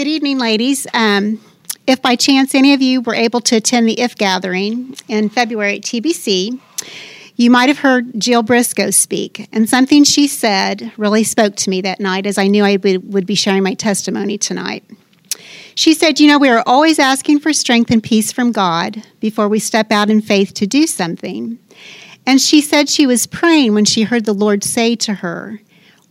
Good evening, ladies. Um, if by chance any of you were able to attend the IF gathering in February at TBC, you might have heard Jill Briscoe speak, and something she said really spoke to me that night as I knew I would be sharing my testimony tonight. She said, You know, we are always asking for strength and peace from God before we step out in faith to do something. And she said she was praying when she heard the Lord say to her,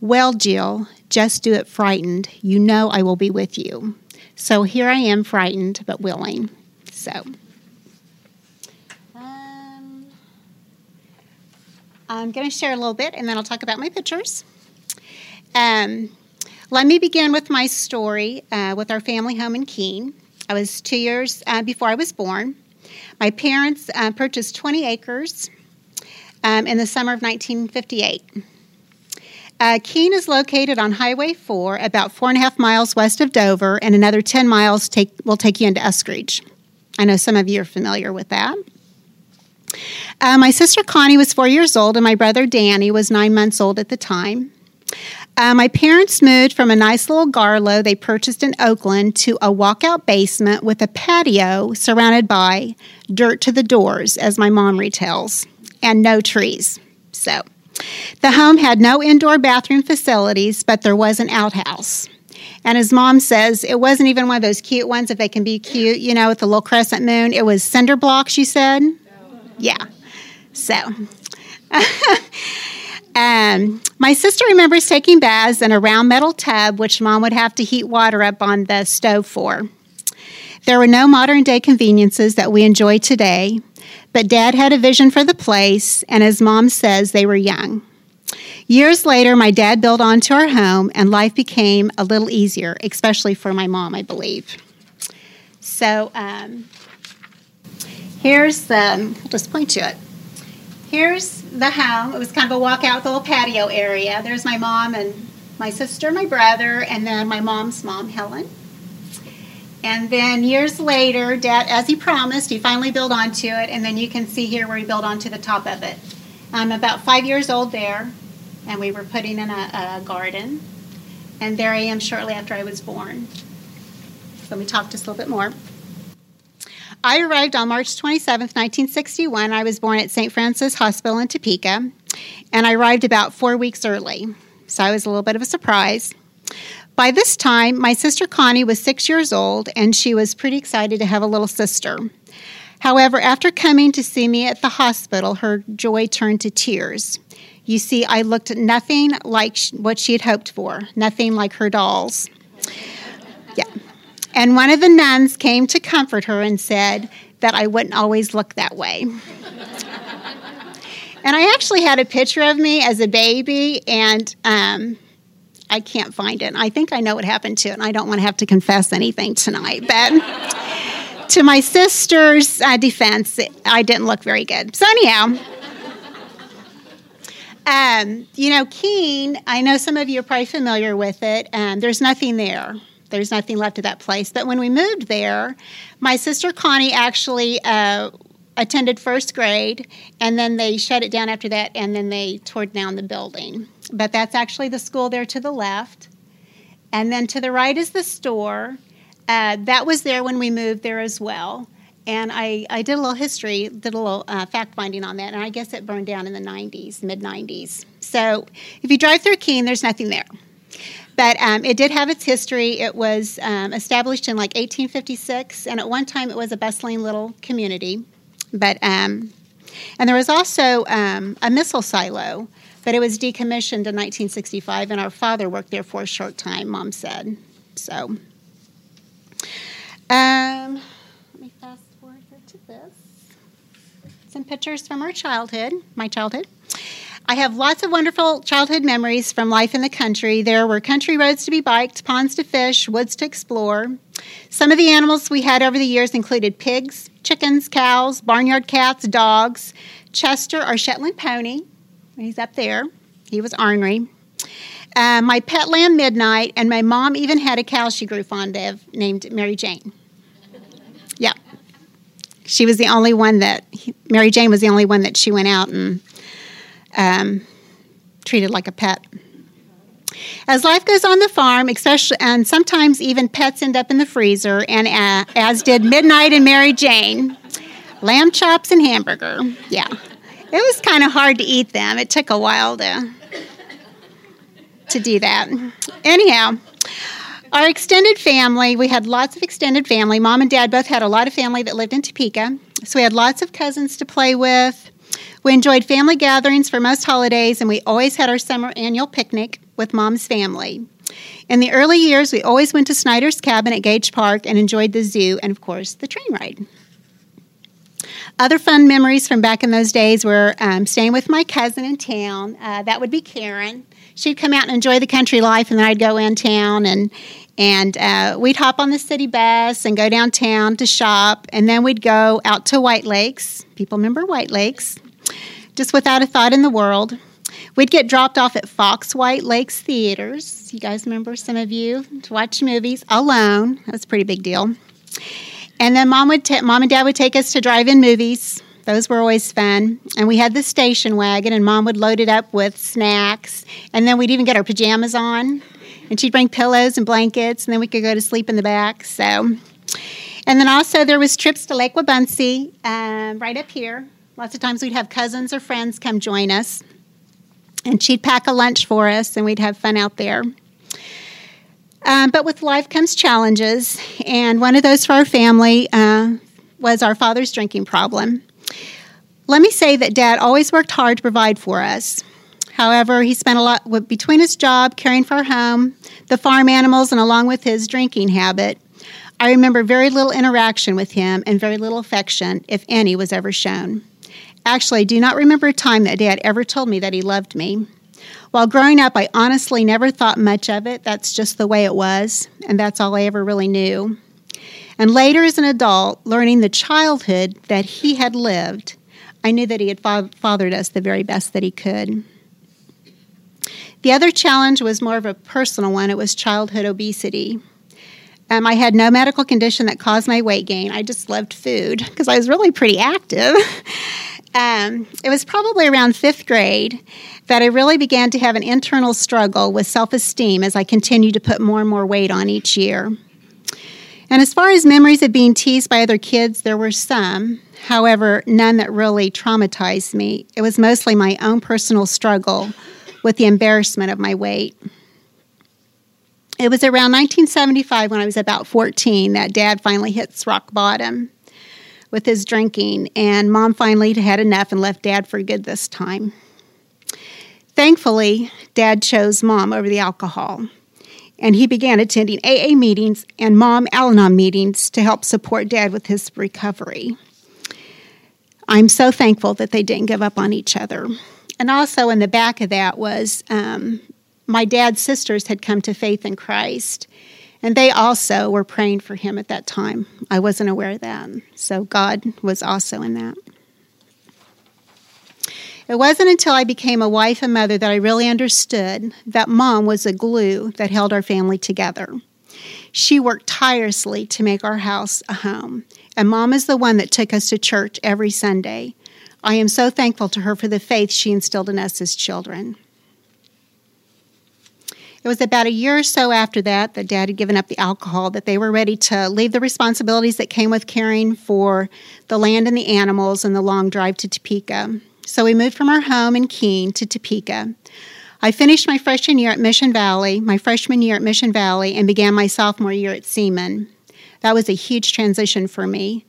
Well, Jill, just do it frightened. You know I will be with you. So here I am, frightened but willing. So. Um, I'm going to share a little bit and then I'll talk about my pictures. Um, let me begin with my story uh, with our family home in Keene. I was two years uh, before I was born. My parents uh, purchased 20 acres um, in the summer of 1958. Uh, Keene is located on Highway 4, about four and a half miles west of Dover, and another 10 miles take, will take you into Eskridge. I know some of you are familiar with that. Uh, my sister Connie was four years old, and my brother Danny was nine months old at the time. Uh, my parents moved from a nice little garlo they purchased in Oakland to a walkout basement with a patio surrounded by dirt to the doors, as my mom retells, and no trees. So, the home had no indoor bathroom facilities, but there was an outhouse. And his mom says it wasn't even one of those cute ones, if they can be cute, you know, with the little crescent moon. It was cinder blocks, you said? Yeah. So. um, my sister remembers taking baths in a round metal tub, which mom would have to heat water up on the stove for. There were no modern day conveniences that we enjoy today, but dad had a vision for the place, and as mom says, they were young. Years later, my dad built onto our home, and life became a little easier, especially for my mom, I believe. So um, here's the, I'll just point to it. Here's the home. It was kind of a walkout a little patio area. There's my mom and my sister, my brother, and then my mom's mom, Helen. And then years later, Dad, as he promised, he finally built onto it. And then you can see here where he built onto the top of it. I'm about five years old there, and we were putting in a, a garden. And there I am shortly after I was born. Let me talk just a little bit more. I arrived on March 27, 1961. I was born at St. Francis Hospital in Topeka, and I arrived about four weeks early. So I was a little bit of a surprise. By this time, my sister Connie was six years old, and she was pretty excited to have a little sister. However, after coming to see me at the hospital, her joy turned to tears. You see, I looked nothing like what she had hoped for, nothing like her dolls. Yeah. And one of the nuns came to comfort her and said that I wouldn't always look that way. and I actually had a picture of me as a baby, and um, I can't find it. I think I know what happened to it, and I don't want to have to confess anything tonight. But to my sister's uh, defense, I didn't look very good. So, anyhow, um, you know, Keene, I know some of you are probably familiar with it. Um, there's nothing there. There's nothing left of that place. But when we moved there, my sister Connie actually uh, attended first grade, and then they shut it down after that, and then they tore down the building but that's actually the school there to the left. And then to the right is the store. Uh, that was there when we moved there as well. And I, I did a little history, did a little uh, fact finding on that, and I guess it burned down in the 90s, mid 90s. So if you drive through Keene, there's nothing there. But um, it did have its history. It was um, established in like 1856, and at one time it was a bustling little community. But um, and there was also um, a missile silo but it was decommissioned in 1965, and our father worked there for a short time, mom said. So, um, let me fast forward to this. Some pictures from our childhood, my childhood. I have lots of wonderful childhood memories from life in the country. There were country roads to be biked, ponds to fish, woods to explore. Some of the animals we had over the years included pigs, chickens, cows, barnyard cats, dogs, Chester, our Shetland pony, He's up there. He was ornery. Uh, my pet lamb Midnight, and my mom even had a cow she grew fond of named Mary Jane. Yeah. She was the only one that, Mary Jane was the only one that she went out and um, treated like a pet. As life goes on the farm, especially, and sometimes even pets end up in the freezer, and uh, as did Midnight and Mary Jane, lamb chops and hamburger. Yeah, it was kind of hard to eat them. It took a while to to do that. Anyhow, our extended family, we had lots of extended family. Mom and dad both had a lot of family that lived in Topeka. So we had lots of cousins to play with. We enjoyed family gatherings for most holidays, and we always had our summer annual picnic with mom's family. In the early years, we always went to Snyder's Cabin at Gage Park and enjoyed the zoo and, of course, the train ride. Other fun memories from back in those days were um, staying with my cousin in town. Uh, that would be Karen. She'd come out and enjoy the country life, and then I'd go in town and and uh, we'd hop on the city bus and go downtown to shop, and then we'd go out to White Lakes. People remember White Lakes, just without a thought in the world. We'd get dropped off at Fox White Lakes theaters. You guys remember some of you to watch movies alone. That was a pretty big deal. And then mom would ta- mom and dad would take us to drive-in movies. Those were always fun. And we had the station wagon, and mom would load it up with snacks. And then we'd even get our pajamas on. And she'd bring pillows and blankets, and then we could go to sleep in the back. So, and then also there was trips to Lake Wabaunsee, um, right up here. Lots of times we'd have cousins or friends come join us, and she'd pack a lunch for us, and we'd have fun out there. Um, but with life comes challenges, and one of those for our family uh, was our father's drinking problem. Let me say that Dad always worked hard to provide for us. However, he spent a lot between his job, caring for our home, the farm animals, and along with his drinking habit. I remember very little interaction with him and very little affection, if any, was ever shown. Actually, I do not remember a time that Dad ever told me that he loved me. While growing up, I honestly never thought much of it. That's just the way it was, and that's all I ever really knew. And later, as an adult, learning the childhood that he had lived, I knew that he had fathered us the very best that he could. The other challenge was more of a personal one it was childhood obesity. Um, I had no medical condition that caused my weight gain. I just loved food because I was really pretty active. um, it was probably around fifth grade that I really began to have an internal struggle with self esteem as I continued to put more and more weight on each year. And as far as memories of being teased by other kids, there were some, however, none that really traumatized me. It was mostly my own personal struggle with the embarrassment of my weight. It was around 1975 when I was about 14 that dad finally hits rock bottom with his drinking, and mom finally had enough and left dad for good this time. Thankfully, dad chose mom over the alcohol, and he began attending AA meetings and mom Al Anon meetings to help support dad with his recovery. I'm so thankful that they didn't give up on each other. And also in the back of that was um, my dad's sisters had come to faith in Christ, and they also were praying for him at that time. I wasn't aware of that. So God was also in that. It wasn't until I became a wife and mother that I really understood that mom was a glue that held our family together. She worked tirelessly to make our house a home, and mom is the one that took us to church every Sunday. I am so thankful to her for the faith she instilled in us as children. It was about a year or so after that that dad had given up the alcohol that they were ready to leave the responsibilities that came with caring for the land and the animals and the long drive to Topeka. So we moved from our home in Keene to Topeka. I finished my freshman year at Mission Valley, my freshman year at Mission Valley, and began my sophomore year at Seaman. That was a huge transition for me.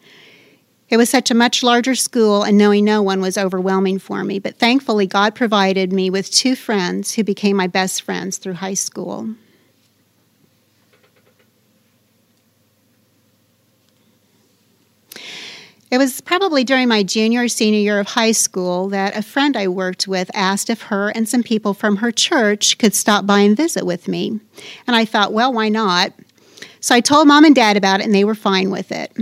It was such a much larger school, and knowing no one was overwhelming for me. But thankfully, God provided me with two friends who became my best friends through high school. It was probably during my junior or senior year of high school that a friend I worked with asked if her and some people from her church could stop by and visit with me. And I thought, well, why not? So I told mom and dad about it, and they were fine with it.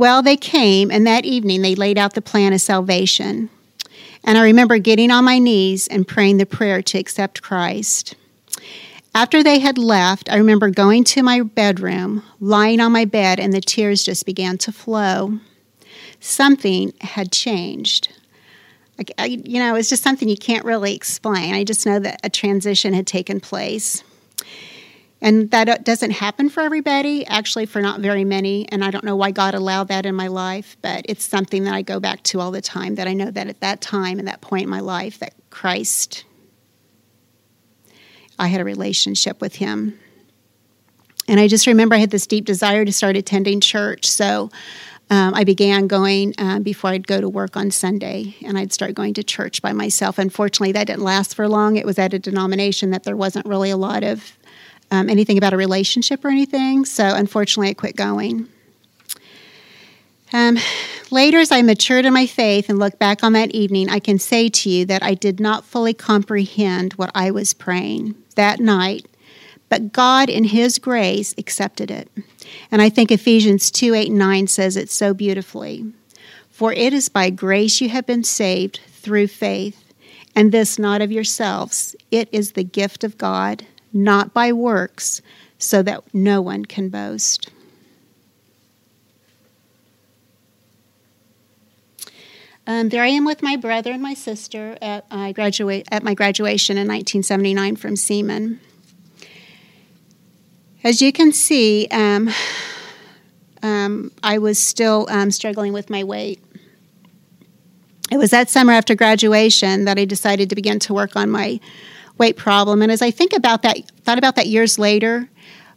Well, they came, and that evening they laid out the plan of salvation. And I remember getting on my knees and praying the prayer to accept Christ. After they had left, I remember going to my bedroom, lying on my bed, and the tears just began to flow. Something had changed. I, you know, it's just something you can't really explain. I just know that a transition had taken place. And that doesn't happen for everybody, actually, for not very many. And I don't know why God allowed that in my life, but it's something that I go back to all the time that I know that at that time and that point in my life, that Christ, I had a relationship with Him. And I just remember I had this deep desire to start attending church. So um, I began going uh, before I'd go to work on Sunday, and I'd start going to church by myself. Unfortunately, that didn't last for long. It was at a denomination that there wasn't really a lot of um, anything about a relationship or anything. So unfortunately, I quit going. Um, later, as I matured in my faith and look back on that evening, I can say to you that I did not fully comprehend what I was praying that night, but God, in His grace, accepted it. And I think Ephesians 2 8 and 9 says it so beautifully. For it is by grace you have been saved through faith, and this not of yourselves. It is the gift of God, not by works, so that no one can boast. Um, there I am with my brother and my sister at, I graduate, at my graduation in 1979 from Seaman. As you can see, um, um, I was still um, struggling with my weight. It was that summer after graduation that I decided to begin to work on my weight problem. And as I think about that, thought about that years later,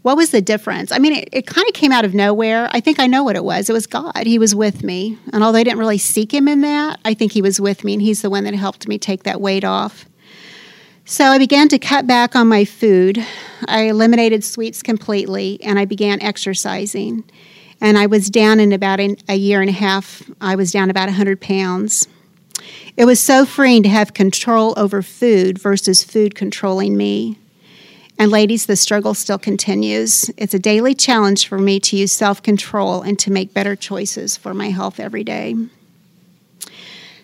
what was the difference? I mean, it, it kind of came out of nowhere. I think I know what it was. It was God. He was with me. And although I didn't really seek Him in that, I think He was with me, and He's the one that helped me take that weight off. So I began to cut back on my food. I eliminated sweets completely, and I began exercising. And I was down in about a year and a half, I was down about 100 pounds. It was so freeing to have control over food versus food controlling me. And ladies, the struggle still continues. It's a daily challenge for me to use self control and to make better choices for my health every day.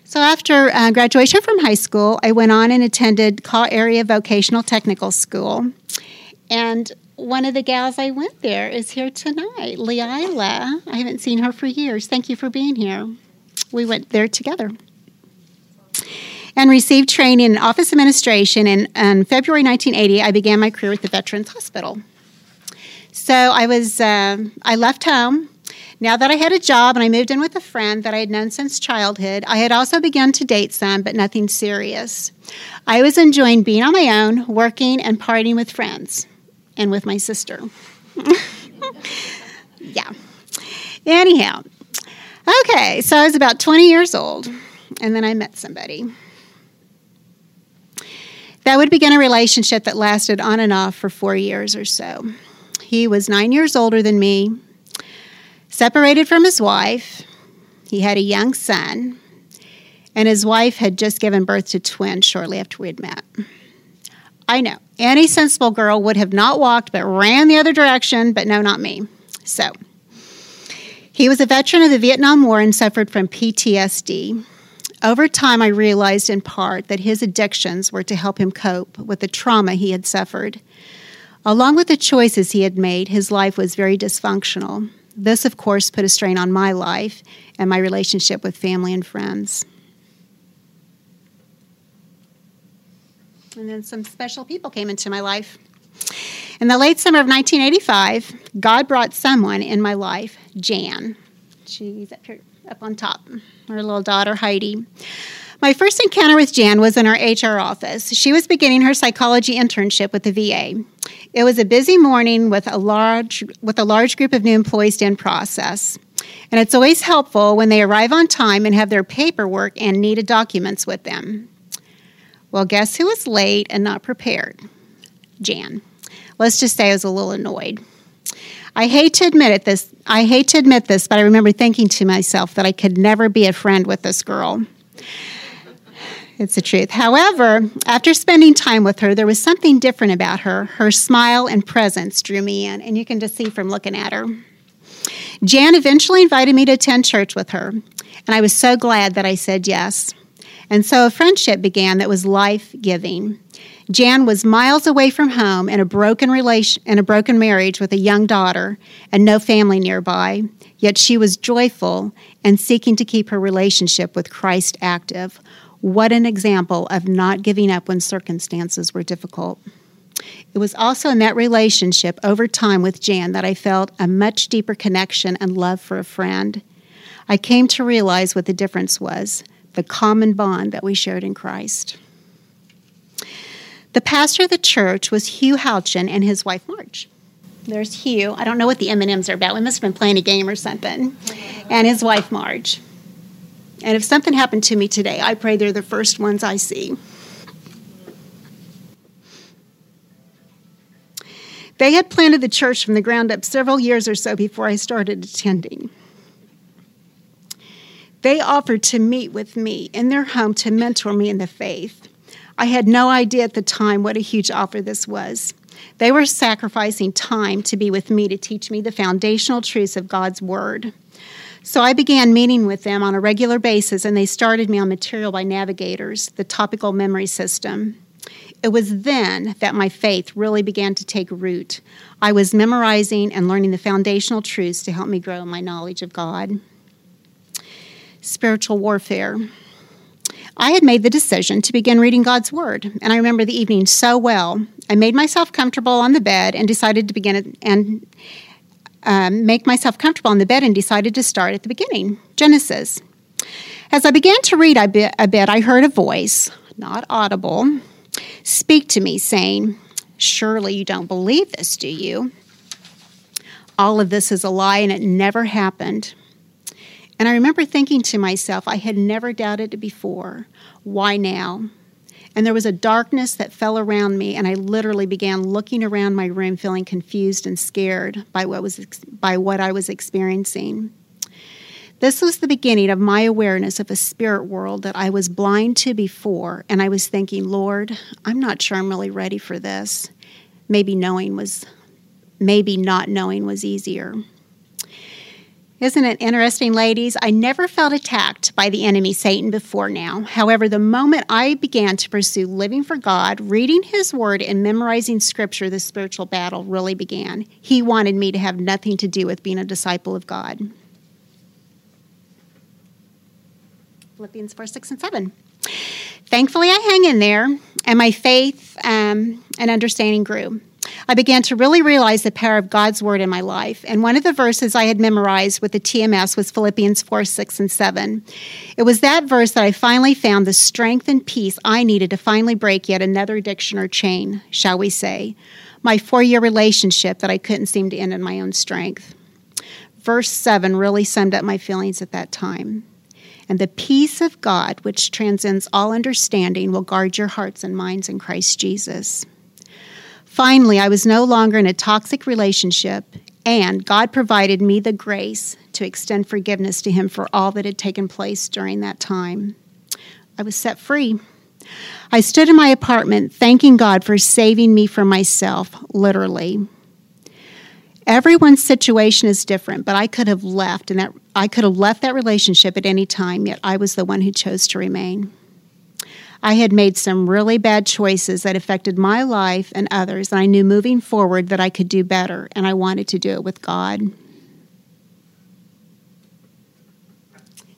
So, after uh, graduation from high school, I went on and attended Kaw Area Vocational Technical School. And one of the gals I went there is here tonight, Leila. I haven't seen her for years. Thank you for being here. We went there together and received training in office administration. And in February 1980, I began my career with the Veterans Hospital. So I was, uh, I left home. Now that I had a job and I moved in with a friend that I had known since childhood, I had also begun to date some, but nothing serious. I was enjoying being on my own, working, and partying with friends and with my sister. yeah. Anyhow, okay, so I was about 20 years old, and then I met somebody. That would begin a relationship that lasted on and off for four years or so. He was nine years older than me, separated from his wife. He had a young son, and his wife had just given birth to twins shortly after we had met. I know any sensible girl would have not walked but ran the other direction, but no, not me. So, he was a veteran of the Vietnam War and suffered from PTSD. Over time, I realized in part that his addictions were to help him cope with the trauma he had suffered. Along with the choices he had made, his life was very dysfunctional. This, of course, put a strain on my life and my relationship with family and friends. And then some special people came into my life. In the late summer of 1985, God brought someone in my life, Jan. She's up here up on top, our little daughter Heidi. My first encounter with Jan was in our HR office. She was beginning her psychology internship with the VA. It was a busy morning with a large with a large group of new employees in process. And it's always helpful when they arrive on time and have their paperwork and needed documents with them. Well, guess who was late and not prepared? Jan. Let's just say I was a little annoyed. I hate to admit it this I hate to admit this, but I remember thinking to myself that I could never be a friend with this girl. It's the truth. However, after spending time with her, there was something different about her. Her smile and presence drew me in, and you can just see from looking at her. Jan eventually invited me to attend church with her, and I was so glad that I said yes. And so a friendship began that was life giving. Jan was miles away from home in a broken relation in a broken marriage with a young daughter and no family nearby, yet she was joyful and seeking to keep her relationship with Christ active. What an example of not giving up when circumstances were difficult. It was also in that relationship over time with Jan that I felt a much deeper connection and love for a friend. I came to realize what the difference was the common bond that we shared in Christ. The pastor of the church was Hugh Houchin and his wife Marge. There's Hugh. I don't know what the M&Ms are about. We must have been playing a game or something. And his wife Marge. And if something happened to me today, I pray they're the first ones I see. They had planted the church from the ground up several years or so before I started attending. They offered to meet with me in their home to mentor me in the faith. I had no idea at the time what a huge offer this was. They were sacrificing time to be with me to teach me the foundational truths of God's Word. So I began meeting with them on a regular basis, and they started me on Material by Navigators, the topical memory system. It was then that my faith really began to take root. I was memorizing and learning the foundational truths to help me grow in my knowledge of God. Spiritual warfare. I had made the decision to begin reading God's Word, and I remember the evening so well. I made myself comfortable on the bed and decided to begin it and um, make myself comfortable on the bed and decided to start at the beginning Genesis. As I began to read a bit, a bit I heard a voice, not audible, speak to me, saying, Surely you don't believe this, do you? All of this is a lie and it never happened. And I remember thinking to myself, I had never doubted it before. Why now? And there was a darkness that fell around me, and I literally began looking around my room, feeling confused and scared by what was by what I was experiencing. This was the beginning of my awareness of a spirit world that I was blind to before, and I was thinking, Lord, I'm not sure I'm really ready for this. Maybe knowing was, maybe not knowing was easier. Isn't it interesting, ladies? I never felt attacked by the enemy, Satan, before now. However, the moment I began to pursue living for God, reading His Word, and memorizing Scripture, the spiritual battle really began. He wanted me to have nothing to do with being a disciple of God. Philippians 4, 6, and 7. Thankfully, I hang in there, and my faith um, and understanding grew. I began to really realize the power of God's word in my life. And one of the verses I had memorized with the TMS was Philippians 4, 6, and 7. It was that verse that I finally found the strength and peace I needed to finally break yet another addiction or chain, shall we say. My four year relationship that I couldn't seem to end in my own strength. Verse 7 really summed up my feelings at that time. And the peace of God, which transcends all understanding, will guard your hearts and minds in Christ Jesus. Finally, I was no longer in a toxic relationship, and God provided me the grace to extend forgiveness to Him for all that had taken place during that time. I was set free. I stood in my apartment thanking God for saving me from myself, literally. Everyone's situation is different, but I could have left and that I could have left that relationship at any time, yet I was the one who chose to remain. I had made some really bad choices that affected my life and others, and I knew moving forward that I could do better, and I wanted to do it with God.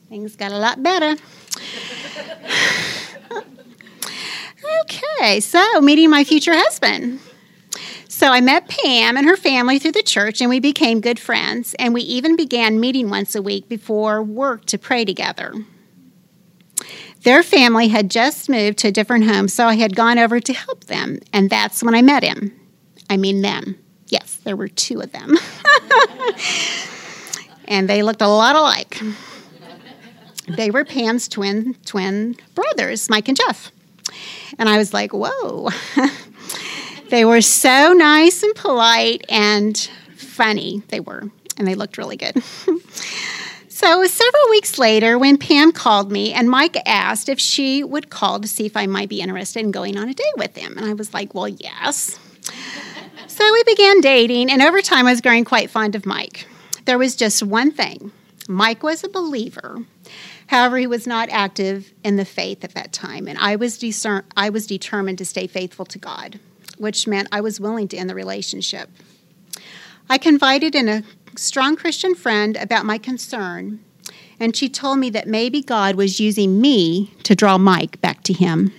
Things got a lot better. okay, so meeting my future husband. So I met Pam and her family through the church, and we became good friends. And we even began meeting once a week before work to pray together. Their family had just moved to a different home, so I had gone over to help them, and that's when I met him. I mean, them. Yes, there were two of them. and they looked a lot alike. They were Pam's twin twin brothers, Mike and Jeff. And I was like, whoa. They were so nice and polite and funny. They were, and they looked really good. so several weeks later when Pam called me and Mike asked if she would call to see if I might be interested in going on a date with him. And I was like, well, yes. so we began dating, and over time I was growing quite fond of Mike. There was just one thing Mike was a believer. However, he was not active in the faith at that time, and I was, discern- I was determined to stay faithful to God which meant I was willing to end the relationship. I confided in a strong Christian friend about my concern, and she told me that maybe God was using me to draw Mike back to him.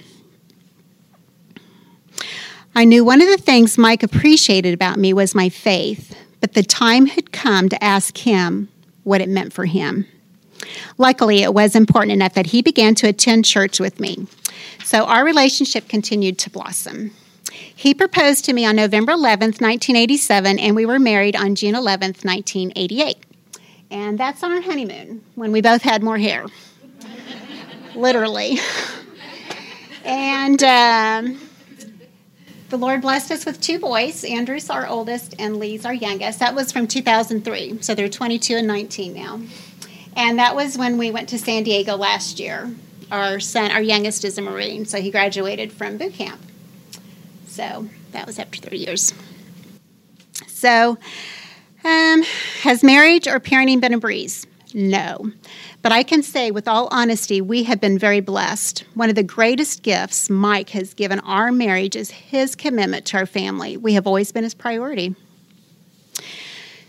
I knew one of the things Mike appreciated about me was my faith, but the time had come to ask him what it meant for him. Luckily, it was important enough that he began to attend church with me. So our relationship continued to blossom. He proposed to me on November 11th, 1987, and we were married on June 11th, 1988. And that's on our honeymoon when we both had more hair. Literally. and um, the Lord blessed us with two boys. Andrew's our oldest, and Lee's our youngest. That was from 2003. So they're 22 and 19 now. And that was when we went to San Diego last year. Our son, our youngest, is a Marine, so he graduated from boot camp. So that was after three years. So, um, has marriage or parenting been a breeze? No. But I can say, with all honesty, we have been very blessed. One of the greatest gifts Mike has given our marriage is his commitment to our family. We have always been his priority.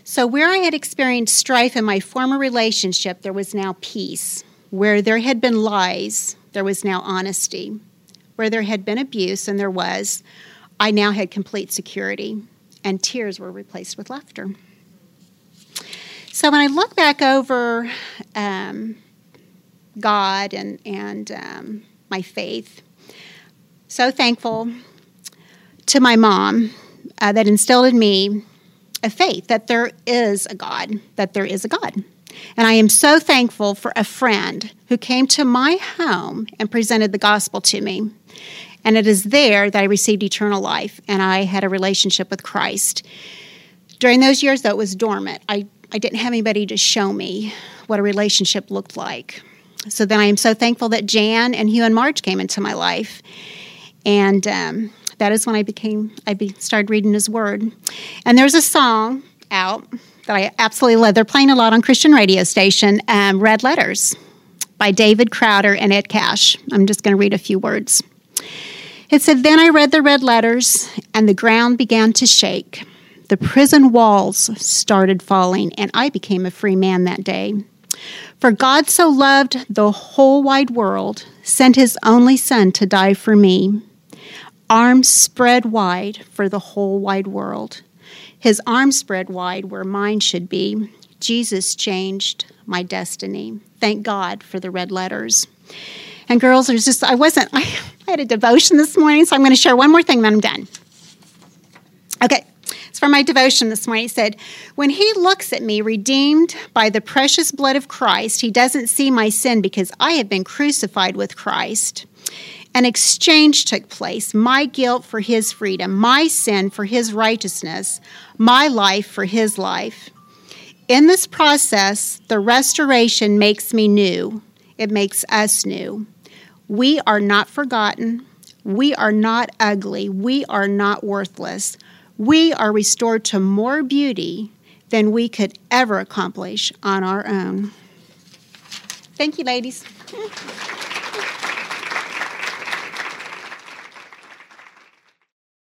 So, where I had experienced strife in my former relationship, there was now peace. Where there had been lies, there was now honesty. Where there had been abuse, and there was, I now had complete security, and tears were replaced with laughter. So when I look back over um, God and, and um, my faith, so thankful to my mom uh, that instilled in me a faith that there is a God, that there is a God. And I am so thankful for a friend who came to my home and presented the gospel to me. And it is there that I received eternal life and I had a relationship with Christ. During those years, though, it was dormant. I, I didn't have anybody to show me what a relationship looked like. So then I am so thankful that Jan and Hugh and Marge came into my life. And um, that is when I became, I be, started reading His Word. And there's a song out that I absolutely love. They're playing a lot on Christian radio station, um, Red Letters by David Crowder and Ed Cash. I'm just going to read a few words. It said, Then I read the red letters, and the ground began to shake. The prison walls started falling, and I became a free man that day. For God so loved the whole wide world, sent his only Son to die for me. Arms spread wide for the whole wide world. His arms spread wide where mine should be. Jesus changed my destiny. Thank God for the red letters. And girls, there's just, I wasn't, I, I had a devotion this morning, so I'm going to share one more thing, then I'm done. Okay, it's from my devotion this morning. He said, When he looks at me, redeemed by the precious blood of Christ, he doesn't see my sin because I have been crucified with Christ. An exchange took place my guilt for his freedom, my sin for his righteousness, my life for his life. In this process, the restoration makes me new, it makes us new. We are not forgotten. We are not ugly. We are not worthless. We are restored to more beauty than we could ever accomplish on our own. Thank you, ladies.